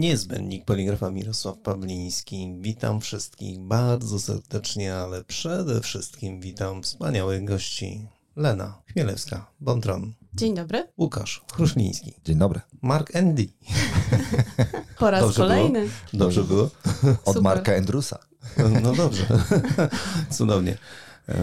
Niezbędnik poligrafa Mirosław Pawliński. Witam wszystkich bardzo serdecznie, ale przede wszystkim witam wspaniałych gości. Lena Chmielewska, Bontron. Dzień dobry. Łukasz Chruszliński. Dzień dobry. Mark Andy. Po raz Dobrze kolejny. Było? Dobrze było? Od Super. Marka Andrusa. No dobrze. Cudownie.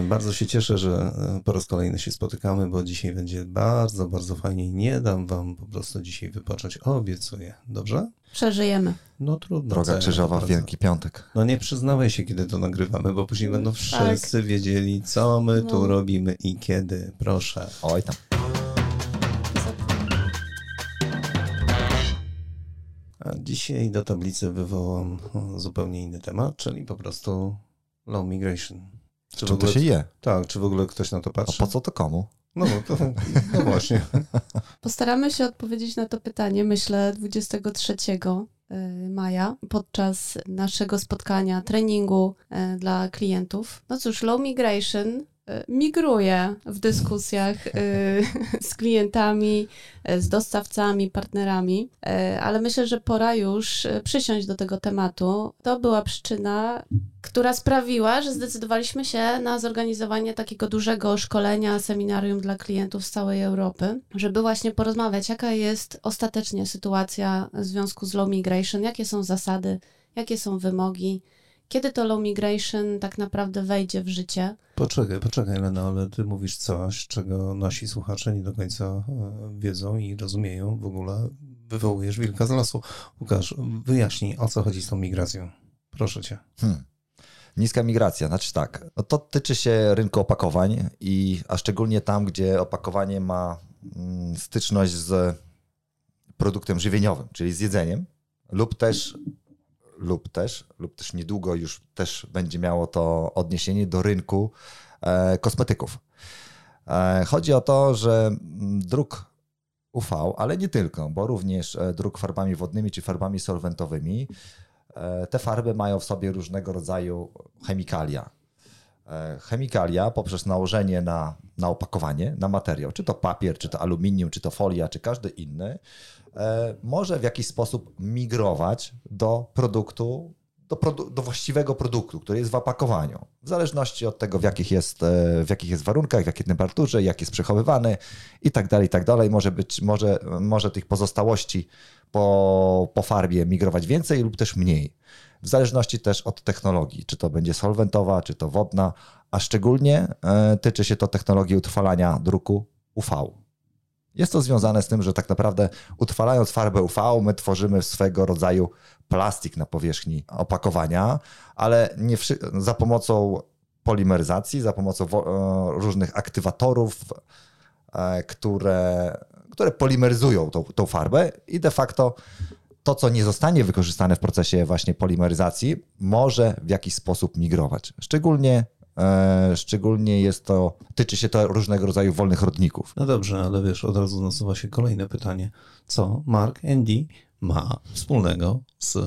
Bardzo się cieszę, że po raz kolejny się spotykamy, bo dzisiaj będzie bardzo, bardzo fajnie. Nie dam wam po prostu dzisiaj wypocząć. Obiecuję. Dobrze? Przeżyjemy. No trudno. Droga ja krzyżowa w. Wielki Piątek. No nie przyznawaj się, kiedy to nagrywamy, bo później będą wszyscy wiedzieli, co my tu No. robimy i kiedy. Proszę. Oj tam. A dzisiaj do tablicy wywołam o, zupełnie inny temat, czyli po prostu low migration. Czy w Czym to ogóle, się je? Tak, czy w ogóle ktoś na to A patrzy? po co to komu? No, to, no właśnie. Postaramy się odpowiedzieć na to pytanie, myślę, 23 y, maja podczas naszego spotkania, treningu y, dla klientów. No cóż, low migration migruje w dyskusjach y, z klientami, y, z dostawcami, partnerami, y, ale myślę, że pora już przysiąść do tego tematu. To była przyczyna, która sprawiła, że zdecydowaliśmy się na zorganizowanie takiego dużego szkolenia, seminarium dla klientów z całej Europy, żeby właśnie porozmawiać, jaka jest ostatecznie sytuacja w związku z low migration, jakie są zasady, jakie są wymogi, kiedy to low migration tak naprawdę wejdzie w życie. Poczekaj, poczekaj, Lena, ale ty mówisz coś, czego nasi słuchacze nie do końca e, wiedzą i rozumieją. W ogóle wywołujesz wilka z lasu. Łukasz, wyjaśnij, o co chodzi z tą migracją. Proszę cię. Hmm. Niska migracja, znaczy tak, no to tyczy się rynku opakowań i a szczególnie tam, gdzie opakowanie ma mm, styczność z produktem żywieniowym, czyli z jedzeniem, lub też, lub też, lub też niedługo już też będzie miało to odniesienie do rynku e, kosmetyków. E, chodzi o to, że mm, druk UV, ale nie tylko, bo również e, druk farbami wodnymi czy farbami solwentowymi, Te farby mają w sobie różnego rodzaju chemikalia. E, Chemikalia poprzez nałożenie na, na opakowanie, na materiał, czy to papier, czy to aluminium, czy to folia, czy każdy inny, e, może w jakiś sposób migrować do produktu, do, produ- do właściwego produktu, który jest w opakowaniu. W zależności od tego, w jakich jest, e, w jakich jest warunkach, w jakiej temperaturze, jak jest przechowywany i tak dalej, i tak dalej. Może, być, może, może tych pozostałości po, po farbie migrować więcej lub też mniej. W zależności też od technologii, czy to będzie solwentowa, czy to wodna, a szczególnie e, tyczy się to technologii utrwalania druku UV. Jest to związane z tym, że tak naprawdę utrwalając farbę UV, my tworzymy swego rodzaju plastik na powierzchni opakowania, ale nie za pomocą polimeryzacji, za pomocą e, różnych aktywatorów, e, które, które polimeryzują tą, tą farbę i de facto to, co nie zostanie wykorzystane w procesie właśnie polimeryzacji, może w jakiś sposób migrować. Szczególnie, e, szczególnie jest to, tyczy się to różnego rodzaju wolnych rodników. No dobrze, ale wiesz, od razu nasuwa się kolejne pytanie. Co Mark Andy ma wspólnego z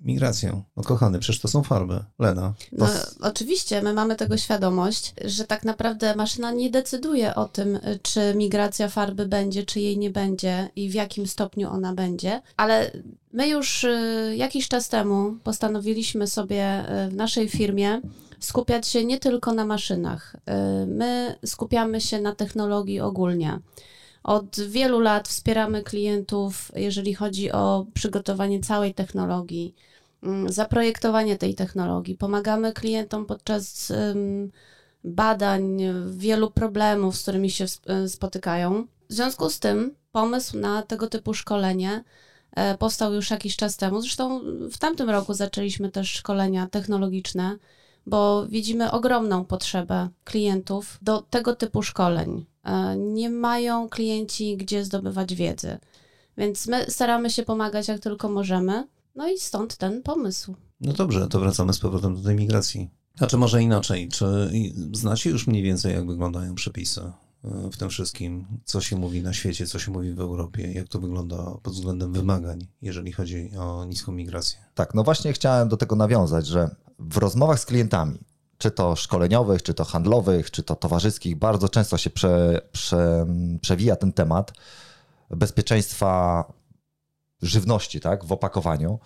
migracją? No kochany, przecież to są farby. Lena. No, To s- oczywiście, my mamy tego świadomość, że tak naprawdę maszyna nie decyduje o tym, czy migracja farby będzie, czy jej nie będzie i w jakim stopniu ona będzie, ale my już y, jakiś czas temu postanowiliśmy sobie y, w naszej firmie skupiać się nie tylko na maszynach. Y, My skupiamy się na technologii ogólnie. Od wielu lat wspieramy klientów, jeżeli chodzi o przygotowanie całej technologii, zaprojektowanie tej technologii. Pomagamy klientom podczas badań, wielu problemów, z którymi się y, spotykają. W związku z tym pomysł na tego typu szkolenie e, powstał już jakiś czas temu. Zresztą w tamtym roku zaczęliśmy też szkolenia technologiczne, bo widzimy ogromną potrzebę klientów do tego typu szkoleń. E, Nie mają klienci gdzie zdobywać wiedzy, więc my staramy się pomagać jak tylko możemy. No i stąd ten pomysł. No dobrze, to wracamy z powrotem do tej migracji. Znaczy może inaczej, czy znacie już mniej więcej, jak wyglądają przepisy y, w tym wszystkim? Co się mówi na świecie, co się mówi w Europie, jak to wygląda pod względem wymagań, jeżeli chodzi o niską migrację? Tak, no właśnie chciałem do tego nawiązać, że w rozmowach z klientami, czy to szkoleniowych, czy to handlowych, czy to towarzyskich, bardzo często się prze, prze, przewija ten temat bezpieczeństwa żywności, tak, w opakowaniu,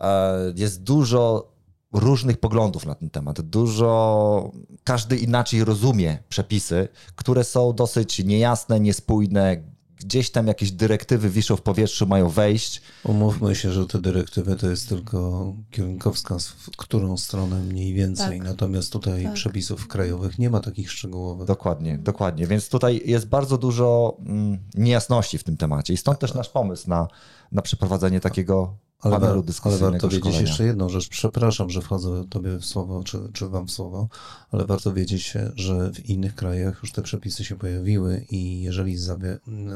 e, jest dużo różnych poglądów na ten temat. Dużo, każdy inaczej rozumie przepisy, które są dosyć niejasne, niespójne. Gdzieś tam jakieś dyrektywy wiszą w powietrzu, mają wejść. Umówmy się, że te dyrektywy to jest tylko kierunkowskaz, w którą stronę mniej więcej. Tak. Natomiast tutaj Tak. przepisów krajowych nie ma takich szczegółowych. Dokładnie, dokładnie. Więc tutaj jest bardzo dużo mm, niejasności w tym temacie i stąd też nasz pomysł na, na przeprowadzenie takiego Ale, panelu wa- ale dyskusyjnego warto wiedzieć jeszcze jedną rzecz. Przepraszam, że wchodzę tobie w słowo, czy, czy wam w słowo, ale warto wiedzieć, że w innych krajach już te przepisy się pojawiły i jeżeli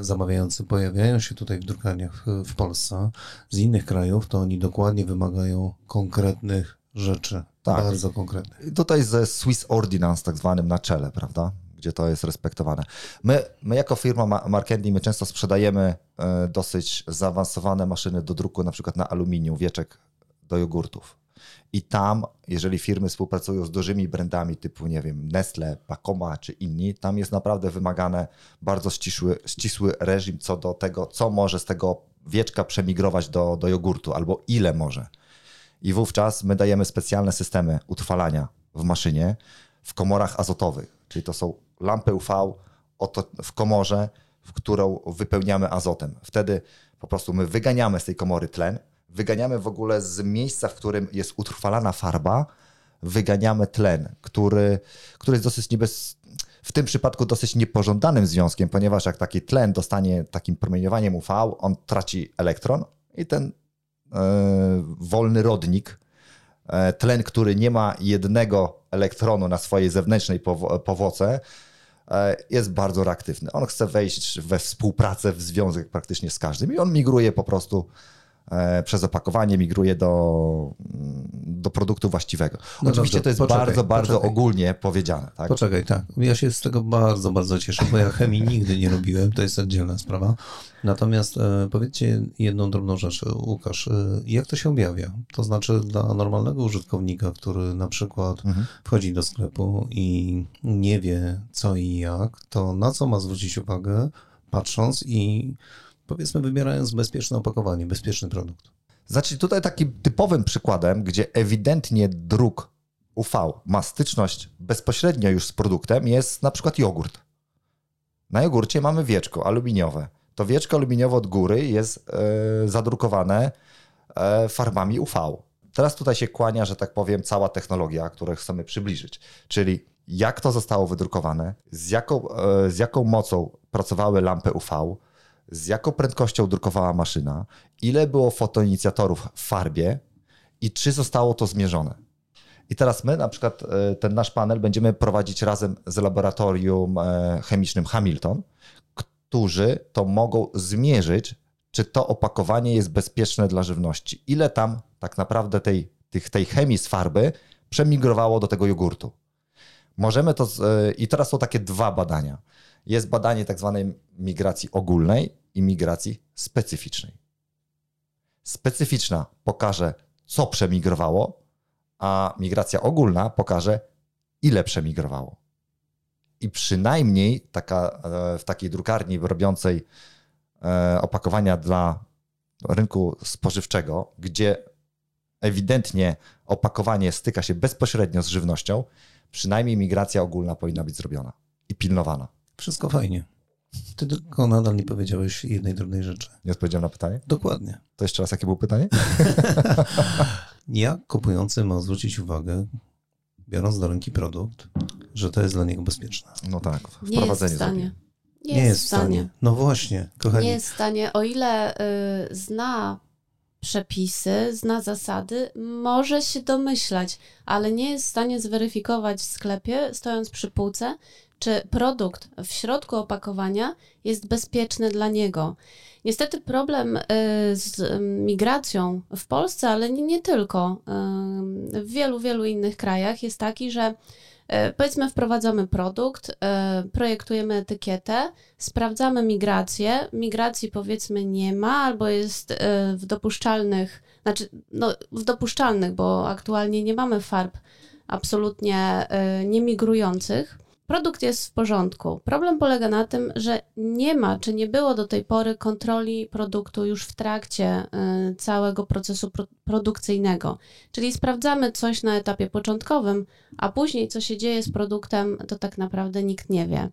zamawiający pojawiają się tutaj w drukarniach w, Polsce z innych krajów, to oni dokładnie wymagają konkretnych rzeczy. Tak. Bardzo konkretnych. Tutaj ze Swiss Ordinance tak zwanym na czele, prawda? Gdzie to jest respektowane. My, my jako firma Ma- Markendi, my często sprzedajemy e, dosyć zaawansowane maszyny do druku na przykład na aluminium, wieczek do jogurtów. I tam, jeżeli firmy współpracują z dużymi brandami typu, nie wiem, Nestle, Pacoma czy inni, tam jest naprawdę wymagane bardzo ścisły, ścisły reżim co do tego, co może z tego wieczka przemigrować do, do jogurtu, albo ile może. I wówczas my dajemy specjalne systemy utrwalania w maszynie w komorach azotowych, czyli to są lampy UV w komorze, w którą wypełniamy azotem. Wtedy po prostu my wyganiamy z tej komory tlen, wyganiamy w ogóle z miejsca, w którym jest utrwalana farba, wyganiamy tlen, który, który jest dosyć niebez... w tym przypadku dosyć niepożądanym związkiem, ponieważ jak taki tlen dostanie takim promieniowaniem UV, on traci elektron i ten e, wolny rodnik, tlen, który nie ma jednego elektronu na swojej zewnętrznej powo- powoce, e, jest bardzo reaktywny. On chce wejść we współpracę, w związek praktycznie z każdym i on migruje po prostu e, przez opakowanie, migruje do, mm, do produktu właściwego. No Oczywiście dobrze, to jest poczekaj, bardzo, bardzo poczekaj. ogólnie powiedziane. Tak? Poczekaj, tak. Ja się z tego bardzo, bardzo cieszę, bo ja chemii nigdy nie robiłem, to jest oddzielna sprawa. Natomiast e, powiedzcie jedną drobną rzecz, e, Łukasz, e, jak to się objawia? To znaczy dla normalnego użytkownika, który na przykład Mhm. wchodzi do sklepu i nie wie co i jak, to na co ma zwrócić uwagę, patrząc i powiedzmy wybierając bezpieczne opakowanie, bezpieczny produkt. Znaczy tutaj takim typowym przykładem, gdzie ewidentnie druk UV ma styczność bezpośrednio już z produktem jest na przykład jogurt. Na jogurcie mamy wieczko aluminiowe. To wieczko aluminiowe od góry jest e, zadrukowane e, farbami UV. Teraz tutaj się kłania, że tak powiem, cała technologia, którą chcemy przybliżyć. Czyli jak to zostało wydrukowane, z jaką, e, z jaką mocą pracowały lampy UV, z jaką prędkością drukowała maszyna, ile było fotoinicjatorów w farbie i czy zostało to zmierzone. I teraz my, na przykład, e, ten nasz panel będziemy prowadzić razem z laboratorium e, chemicznym Hamilton, którzy to mogą zmierzyć, czy to opakowanie jest bezpieczne dla żywności. Ile tam tak naprawdę tej, tych, tej chemii z farby przemigrowało do tego jogurtu. Możemy to. E, I teraz są takie dwa badania. Jest badanie tak zwanej migracji ogólnej i migracji specyficznej. Specyficzna pokaże, co przemigrowało, a migracja ogólna pokaże, ile przemigrowało. I przynajmniej taka, e, w takiej drukarni robiącej e, opakowania dla rynku spożywczego, gdzie ewidentnie opakowanie styka się bezpośrednio z żywnością, przynajmniej migracja ogólna powinna być zrobiona i pilnowana. Wszystko fajnie. Ty tylko nadal nie powiedziałeś jednej drobnej rzeczy. Nie odpowiedziałem na pytanie? Dokładnie. To jeszcze raz, jakie było pytanie? Jak kupujący ma zwrócić uwagę, biorąc do ręki produkt, że to jest dla niego bezpieczne? No tak, Nie jest w wprowadzenie stanie. zrobię. Nie, jest w stanie. No właśnie, kochani. Nie jest w stanie, o ile y, zna przepisy, zna zasady, może się domyślać, ale nie jest w stanie zweryfikować w sklepie, stojąc przy półce, czy produkt w środku opakowania jest bezpieczny dla niego. Niestety problem y, z y, migracją w Polsce, ale nie, tylko, y, w wielu, wielu innych krajach jest taki, że y, powiedzmy wprowadzamy produkt, projektujemy etykietę, sprawdzamy migrację, migracji powiedzmy nie ma albo jest w dopuszczalnych, znaczy no, w dopuszczalnych, bo aktualnie nie mamy farb absolutnie niemigrujących. Produkt jest w porządku. Problem polega na tym, że nie ma, czy nie było do tej pory kontroli produktu już w trakcie y, całego procesu pro, produkcyjnego. Czyli sprawdzamy coś na etapie początkowym, a później co się dzieje z produktem, to tak naprawdę nikt nie wie.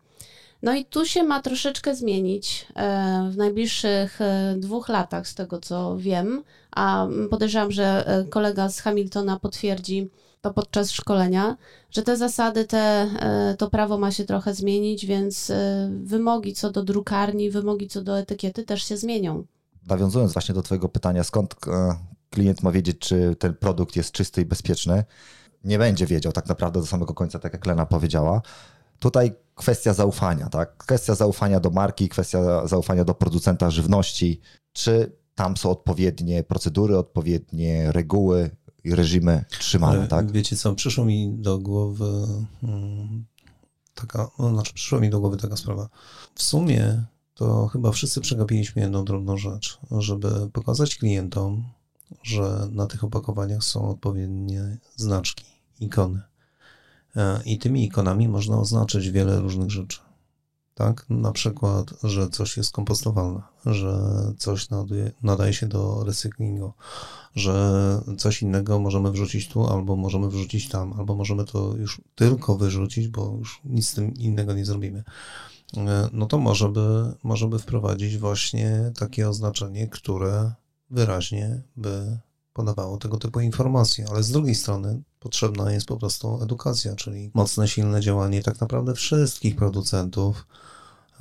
No i tu się ma troszeczkę zmienić e, w najbliższych e, dwóch latach, z tego co wiem, a podejrzewam, że e, kolega z Hamiltona potwierdzi podczas szkolenia, że te zasady, te, to prawo ma się trochę zmienić, więc wymogi co do drukarni, wymogi co do etykiety też się zmienią. Nawiązując właśnie do Twojego pytania, skąd klient ma wiedzieć, czy ten produkt jest czysty i bezpieczny, nie będzie wiedział tak naprawdę do samego końca, tak jak Lena powiedziała. Tutaj kwestia zaufania, tak? Kwestia zaufania do marki, kwestia zaufania do producenta żywności. Czy tam są odpowiednie procedury, odpowiednie reguły i reżimy trzymane, tak? Wiecie co, przyszło mi do głowy hmm, taka, no znaczy przyszła mi do głowy taka sprawa. W sumie to chyba wszyscy przegapiliśmy jedną drobną rzecz, żeby pokazać klientom, że na tych opakowaniach są odpowiednie znaczki, ikony. E, I tymi ikonami można oznaczyć wiele różnych rzeczy. Tak? Na przykład, że coś jest kompostowalne, że coś nadaje, się do recyklingu, że coś innego możemy wrzucić tu, albo możemy wrzucić tam, albo możemy to już tylko wyrzucić, bo już nic z tym innego nie zrobimy. E, no to może by, może by wprowadzić właśnie takie oznaczenie, które wyraźnie by podawało tego typu informacje, ale z drugiej strony potrzebna jest po prostu edukacja, czyli mocne, silne działanie tak naprawdę wszystkich producentów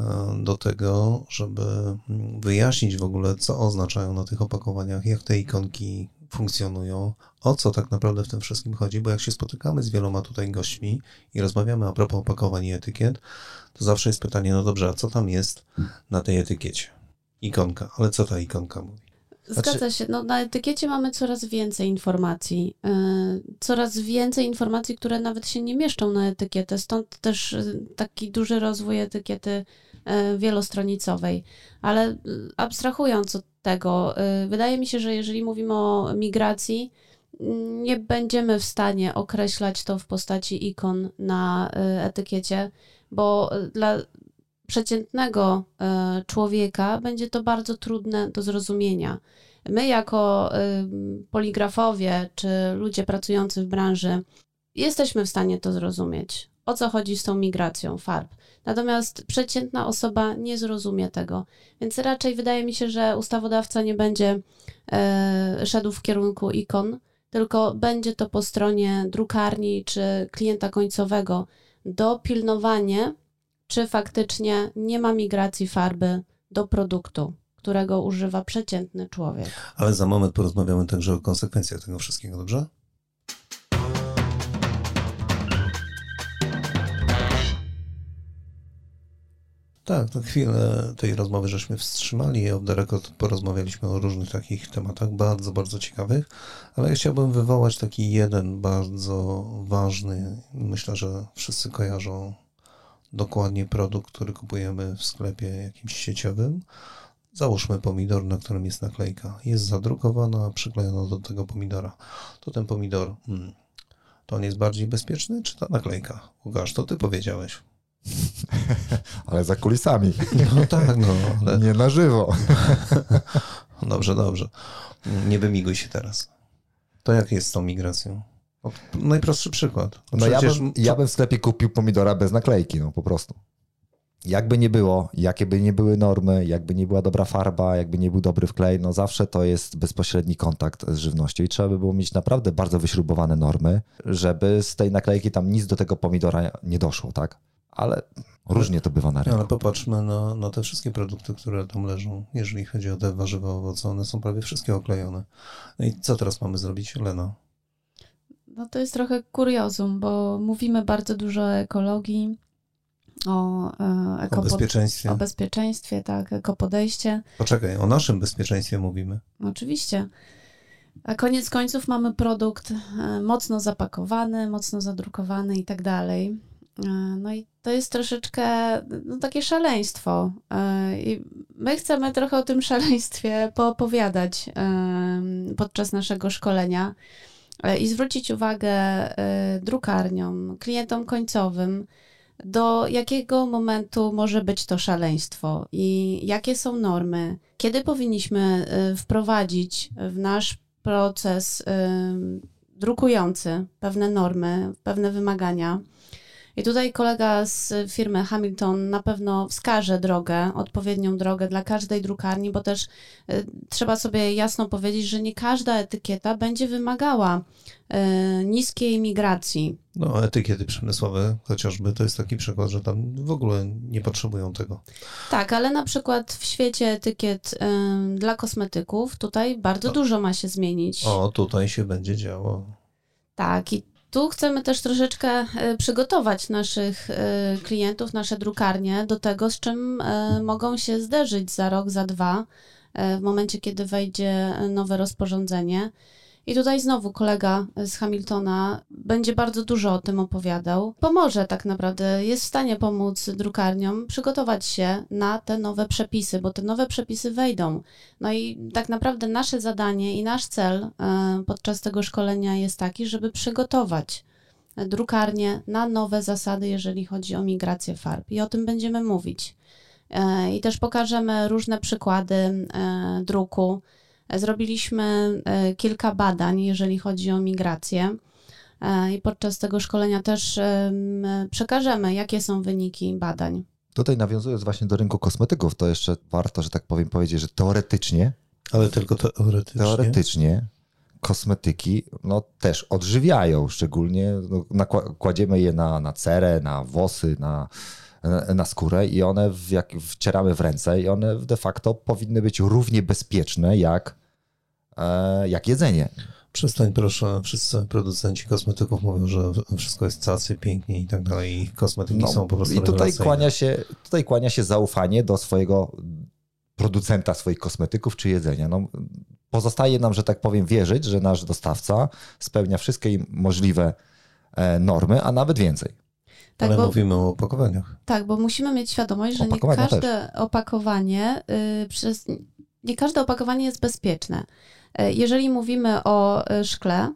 e, do tego, żeby wyjaśnić w ogóle, co oznaczają na tych opakowaniach, jak te ikonki funkcjonują, o co tak naprawdę w tym wszystkim chodzi, bo jak się spotykamy z wieloma tutaj gośćmi i rozmawiamy a propos opakowań i etykiet, to zawsze jest pytanie, no dobrze, a co tam jest na tej etykiecie? Ikonka, ale co ta ikonka mówi? Zgadza znaczy... się. No, na etykiecie mamy coraz więcej informacji. Yy, coraz więcej informacji, które nawet się nie mieszczą na etykietę. Stąd też yy, taki duży rozwój etykiety yy, wielostronicowej. Ale abstrahując od tego, wydaje mi się, że jeżeli mówimy o migracji, nie będziemy w stanie określać to w postaci ikon na etykiecie, bo dla przeciętnego e, człowieka będzie to bardzo trudne do zrozumienia. My, jako e, poligrafowie czy ludzie pracujący w branży, jesteśmy w stanie to zrozumieć, o co chodzi z tą migracją farb. Natomiast przeciętna osoba nie zrozumie tego, więc raczej wydaje mi się, że ustawodawca nie będzie e, szedł w kierunku ikon, tylko będzie to po stronie drukarni czy klienta końcowego dopilnowanie czy faktycznie nie ma migracji farby do produktu, którego używa przeciętny człowiek. Ale za moment porozmawiamy także o konsekwencjach tego wszystkiego, dobrze? Tak, na chwilę tej rozmowy żeśmy wstrzymali i off the record porozmawialiśmy o różnych takich tematach, bardzo, bardzo ciekawych, ale ja chciałbym wywołać taki jeden bardzo ważny, myślę, że wszyscy kojarzą dokładnie produkt, który kupujemy w sklepie jakimś sieciowym. Załóżmy pomidor, na którym jest naklejka. Jest zadrukowana, przyklejona do tego pomidora. To ten pomidor, hmm, to on jest bardziej bezpieczny, czy ta naklejka? Łukasz, to ty powiedziałeś. ale za kulisami. No tak, no. Ale... Nie na żywo. dobrze, dobrze. Nie wymiguj się teraz. To jak jest z tą migracją? Najprostszy przykład. No ja bym, ja bym w sklepie kupił pomidora bez naklejki, no po prostu. Jakby nie było, jakie by nie były normy, jakby nie była dobra farba, jakby nie był dobry wklej, no zawsze to jest bezpośredni kontakt z żywnością i trzeba by było mieć naprawdę bardzo wyśrubowane normy, żeby z tej naklejki tam nic do tego pomidora nie doszło, tak? Ale różnie to bywa na rynku. Ale popatrzmy na, na te wszystkie produkty, które tam leżą. Jeżeli chodzi o te warzywa, owoce, one są prawie wszystkie oklejone. No i co teraz mamy zrobić, Lena? No to jest trochę kuriozum, bo mówimy bardzo dużo o ekologii, o, e, o bezpieczeństwie. O bezpieczeństwie, tak, ekopodejście. Poczekaj, o naszym bezpieczeństwie mówimy. Oczywiście. A koniec końców mamy produkt e, mocno zapakowany, mocno zadrukowany i tak dalej. E, no i to jest troszeczkę no, takie szaleństwo. I my chcemy trochę o tym szaleństwie poopowiadać podczas naszego szkolenia. E, i zwrócić uwagę e, drukarniom, klientom końcowym, do jakiego momentu może być to szaleństwo i jakie są normy, kiedy powinniśmy y, wprowadzić w nasz proces drukujący pewne normy, pewne wymagania. I tutaj kolega z firmy Hamilton na pewno wskaże drogę, odpowiednią drogę dla każdej drukarni, bo też y, trzeba sobie jasno powiedzieć, że nie każda etykieta będzie wymagała y, niskiej migracji. No, etykiety przemysłowe chociażby to jest taki przykład, że tam w ogóle nie potrzebują tego. Tak, ale na przykład w świecie etykiet y, dla kosmetyków tutaj bardzo o. dużo ma się zmienić. O, tutaj się będzie działo. Tak, i tu chcemy też troszeczkę e, przygotować naszych e, klientów, nasze drukarnie do tego, z czym e, mogą się zderzyć za rok, za dwa, w momencie, kiedy wejdzie nowe rozporządzenie. I tutaj znowu kolega z Hamiltona będzie bardzo dużo o tym opowiadał. Pomoże tak naprawdę, jest w stanie pomóc drukarniom przygotować się na te nowe przepisy, bo te nowe przepisy wejdą. No i tak naprawdę nasze zadanie i nasz cel e, podczas tego szkolenia jest taki, żeby przygotować drukarnię na nowe zasady, jeżeli chodzi o migrację farb. I o tym będziemy mówić. E, I też pokażemy różne przykłady e, druku Zrobiliśmy e, kilka badań, jeżeli chodzi o migrację. E, I podczas tego szkolenia też przekażemy, jakie są wyniki badań. Tutaj nawiązując właśnie do rynku kosmetyków, to jeszcze warto, że tak powiem, powiedzieć, że teoretycznie. Ale tylko teoretycznie. Teoretycznie kosmetyki no, też odżywiają, szczególnie no, kładziemy je na, na cerę, na włosy, na, na skórę i one w, jak wcieramy w ręce i one de facto powinny być równie bezpieczne jak E, jak jedzenie. Przestań proszę, wszyscy producenci kosmetyków mówią, że wszystko jest cacy, pięknie i tak dalej i kosmetyki no, są po prostu I tutaj kłania, się, tutaj kłania się zaufanie do swojego producenta swoich kosmetyków czy jedzenia. No, pozostaje nam, że tak powiem, wierzyć, że nasz dostawca spełnia wszystkie możliwe e, normy, a nawet więcej. Tak, Ale bo, mówimy o opakowaniach. Tak, bo musimy mieć świadomość, że nie każde też. opakowanie y, przez nie każde opakowanie jest bezpieczne. E, jeżeli mówimy o e, szkle,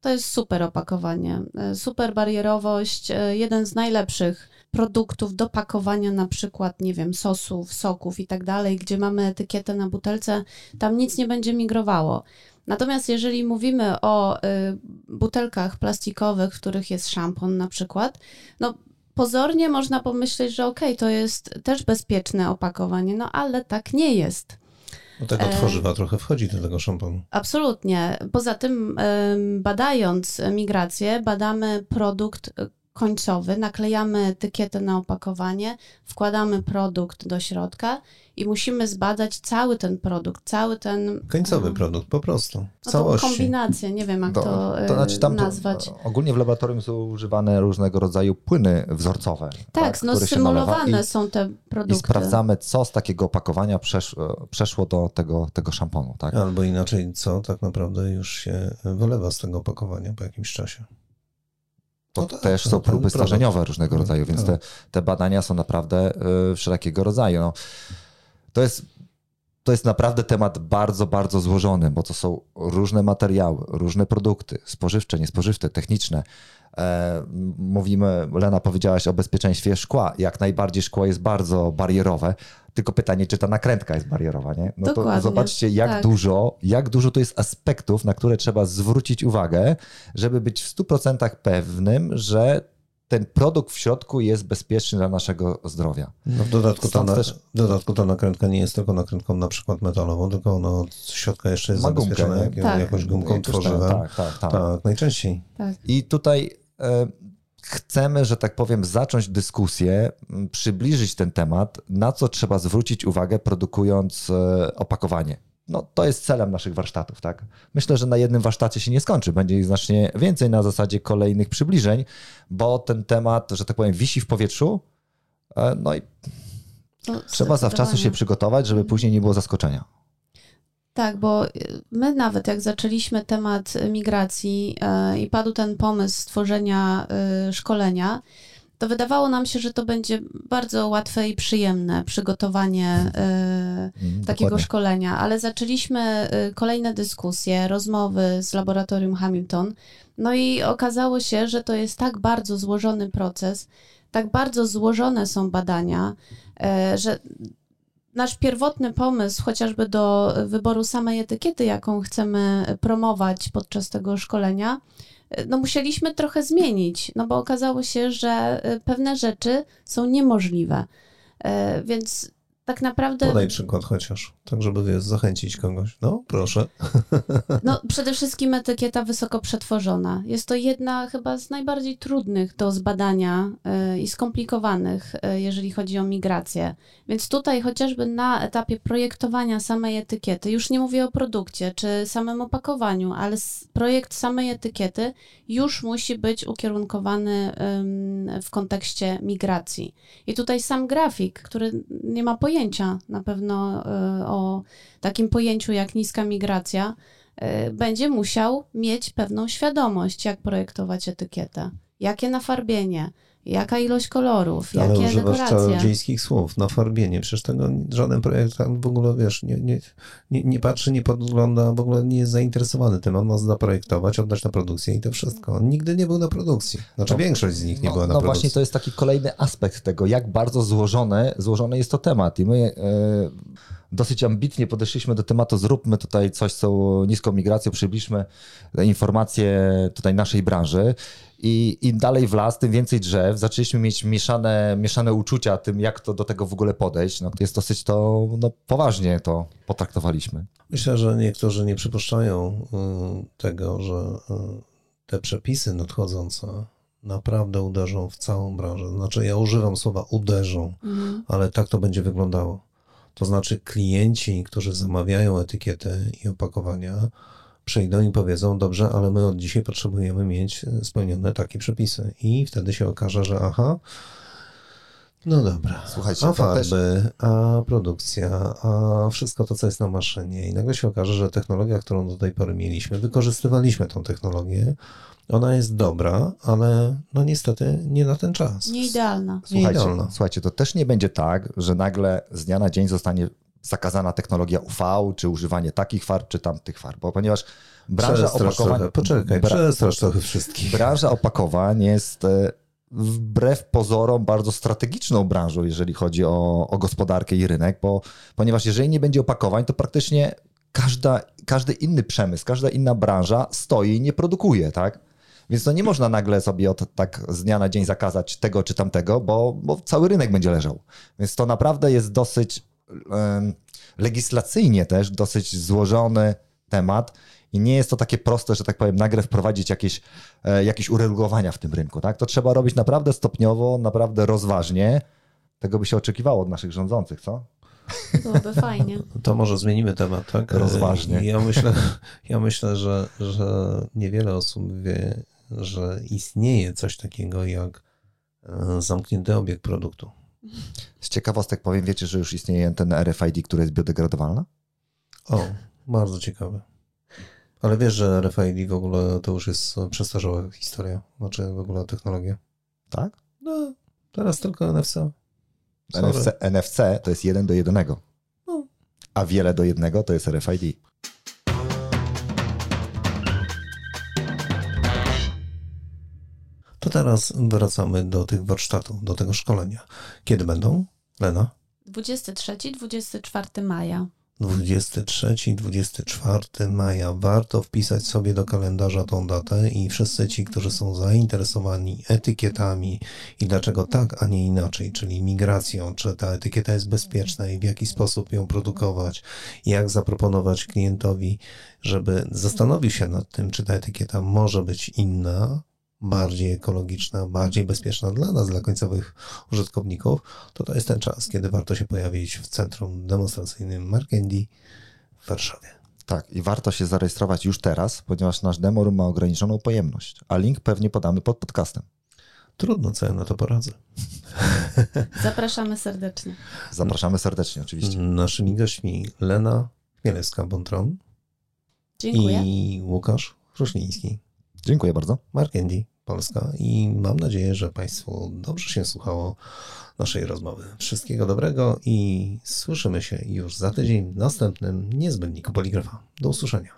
to jest super opakowanie, e, super barierowość, jeden z najlepszych produktów do pakowania na przykład, nie wiem, sosów, soków i tak dalej, gdzie mamy etykietę na butelce, tam nic nie będzie migrowało. Natomiast jeżeli mówimy o butelkach plastikowych, w których jest szampon na przykład, no pozornie można pomyśleć, że okej, okay, to jest też bezpieczne opakowanie, no ale tak nie jest. No tego tak tworzywa e... trochę wchodzi do tego szamponu. Absolutnie. Poza tym, badając migrację, badamy produkt końcowy, naklejamy etykietę na opakowanie, wkładamy produkt do środka i musimy zbadać cały ten produkt, cały ten... Końcowy produkt, po prostu, no całości. kombinację, nie wiem jak to, to, to znaczy tam nazwać. To, ogólnie w laboratorium są używane różnego rodzaju płyny wzorcowe. Tak, tak no symulowane są te produkty. I sprawdzamy, co z takiego opakowania przeszło, przeszło do tego, tego szamponu. Tak? Albo inaczej, co tak naprawdę już się wylewa z tego opakowania po jakimś czasie. To no tak, też są próby starzeniowe różnego no, rodzaju, więc tak. te, te badania są naprawdę y, wszelkiego rodzaju. No, to jest to jest naprawdę temat bardzo, bardzo złożony, bo to są różne materiały, różne produkty, spożywcze, niespożywcze, techniczne. E, mówimy, Lena powiedziałaś o bezpieczeństwie szkła. Jak najbardziej szkło jest bardzo barierowe, tylko pytanie, czy ta nakrętka jest barierowa, nie? No Dokładnie. to zobaczcie, jak tak. dużo, jak dużo to jest aspektów, na które trzeba zwrócić uwagę, żeby być w 100% pewnym, że ten produkt w środku jest bezpieczny dla naszego zdrowia. No w dodatku, ta, też... w dodatku ta nakrętka nie jest tylko nakrętką na przykład metalową, tylko ona od środka jeszcze jest Ma zabezpieczona gumkę, jak, tak. jakąś gumką tworzywem. Tak, tak, tak. tak, najczęściej. Tak. I tutaj chcemy, że tak powiem, zacząć dyskusję, przybliżyć ten temat, na co trzeba zwrócić uwagę, produkując e, opakowanie. No, to jest celem naszych warsztatów, tak? Myślę, że na jednym warsztacie się nie skończy. Będzie ich znacznie więcej na zasadzie kolejnych przybliżeń, bo ten temat, że tak powiem, wisi w powietrzu. E, no i no, trzeba zawczasu się przygotować, żeby później nie było zaskoczenia. Tak, bo y, my nawet jak zaczęliśmy temat migracji yy, i padł ten pomysł stworzenia yy, szkolenia, to wydawało nam się, że to będzie bardzo łatwe i przyjemne przygotowanie yy, takiego dokładnie. szkolenia, ale zaczęliśmy kolejne dyskusje, rozmowy z laboratorium Hamilton. No i okazało się, że to jest tak bardzo złożony proces, tak bardzo złożone są badania, e, że nasz pierwotny pomysł, chociażby do wyboru samej etykiety, jaką chcemy promować podczas tego szkolenia, no musieliśmy trochę zmienić, no bo okazało się, że pewne rzeczy są niemożliwe. Więc tak naprawdę... Podaj przykład chociaż, tak żeby wiesz, zachęcić kogoś. No, proszę. No, przede wszystkim etykieta wysoko przetworzona. Jest to jedna chyba z najbardziej trudnych do zbadania y, i skomplikowanych, y, jeżeli chodzi o migrację. Więc tutaj chociażby na etapie projektowania samej etykiety, już nie mówię o produkcie czy samym opakowaniu, ale projekt samej etykiety już musi być ukierunkowany w kontekście migracji. I tutaj sam grafik, który nie ma pojęcia, pojęcia na pewno e, o takim pojęciu jak niska migracja, e, będzie musiał mieć pewną świadomość, jak projektować etykietę, jakie nafarbienie, jaka ilość kolorów, Ale jakie używasz dekoracje. czarodziejskich słów, nafarbienie. Przecież tego żaden projektant w ogóle, wiesz, nie, nie, nie, nie patrzy, nie podgląda, w ogóle nie jest zainteresowany tym. On ma zaprojektować, oddać na produkcję i to wszystko. On nigdy nie był na produkcji. Znaczy No, większość z nich nie no, była na no produkcji. właśnie to jest taki kolejny aspekt tego, jak bardzo złożone, złożony jest to temat. I my e, dosyć ambitnie podeszliśmy do tematu, zróbmy tutaj coś, co niską migracją, przybliżmy informacje tutaj naszej branży. I im dalej w las, tym więcej drzew. Zaczęliśmy mieć mieszane, mieszane uczucia tym, jak to do tego w ogóle podejść. No, to jest dosyć to no, poważnie to potraktowaliśmy. Myślę, że niektórzy nie przypuszczają y, tego, że y, te przepisy nadchodzące naprawdę uderzą w całą branżę. Znaczy, ja używam słowa uderzą, Mhm. ale tak to będzie wyglądało. To znaczy, klienci, którzy zamawiają etykiety i opakowania, przyjdą i powiedzą: Dobrze, ale my od dzisiaj potrzebujemy mieć spełnione takie przepisy. I wtedy się okaże, że aha. No dobra. Słuchajcie, a farby, też- a produkcja, a wszystko to, co jest na maszynie. I nagle się okaże, że technologia, którą do tej pory mieliśmy, wykorzystywaliśmy tą technologię. Ona jest dobra, ale no niestety nie na ten czas. Nie idealna. Słuchajcie, Idealna. słuchajcie, to też nie będzie tak, że nagle z dnia na dzień zostanie zakazana technologia UV, czy używanie takich farb, czy tamtych farb, bo ponieważ branża Przestrasz opakowań... trochę, poczekaj, bra- przestrasz trochę wszystkich. Branża opakowań jest e, wbrew pozorom bardzo strategiczną branżą, jeżeli chodzi o, o gospodarkę i rynek, bo ponieważ jeżeli nie będzie opakowań, to praktycznie każda, każdy inny przemysł, każda inna branża stoi i nie produkuje, tak? Więc to nie można nagle sobie od, tak z dnia na dzień zakazać tego czy tamtego, bo, bo cały rynek będzie leżał. Więc to naprawdę jest dosyć legislacyjnie też dosyć złożony temat i nie jest to takie proste, że tak powiem, nagle wprowadzić jakieś, e, jakieś uregulowania w tym rynku. Tak? To trzeba robić naprawdę stopniowo, naprawdę rozważnie. Tego by się oczekiwało od naszych rządzących, co? Byłoby fajnie. To może zmienimy temat, tak? Rozważnie. Ja myślę, ja myślę że, że niewiele osób wie, że istnieje coś takiego jak e, zamknięty obieg produktu. Z ciekawostek powiem, wiecie, że już istnieje ten RFID, który jest biodegradowalny? O, bardzo ciekawe. Ale wiesz, że RFID w ogóle to już jest przestarzała historia, znaczy w ogóle technologia. Tak? No, teraz tylko NFC. Sorry. NFC, NFC to jest jeden do jednego. No. A wiele do jednego to jest RFID. To teraz wracamy do tych warsztatów, do tego szkolenia. Kiedy będą? Lena? 23-24 maja. 23-24 maja. Warto wpisać sobie do kalendarza tą datę i wszyscy ci, którzy są zainteresowani etykietami i dlaczego tak, a nie inaczej, czyli migracją, czy ta etykieta jest bezpieczna i w jaki sposób ją produkować, jak zaproponować klientowi, żeby zastanowił się nad tym, czy ta etykieta może być inna, bardziej ekologiczna, bardziej bezpieczna dla nas, dla końcowych użytkowników, to to jest ten czas, kiedy warto się pojawić w centrum demonstracyjnym Markendi w Warszawie. Tak, i warto się zarejestrować już teraz, ponieważ nasz demo room ma ograniczoną pojemność, a link pewnie podamy pod podcastem. Trudno, co ja na to poradzę. Zapraszamy serdecznie. Zapraszamy serdecznie oczywiście. Naszymi gośćmi Lena Chmielewska-Bontron i Łukasz Chruśliński, Dziękuję bardzo. Markendi Polska i mam nadzieję, że Państwu dobrze się słuchało naszej rozmowy. Wszystkiego dobrego i słyszymy się już za tydzień w następnym niezbędniku Poligrafa. Do usłyszenia.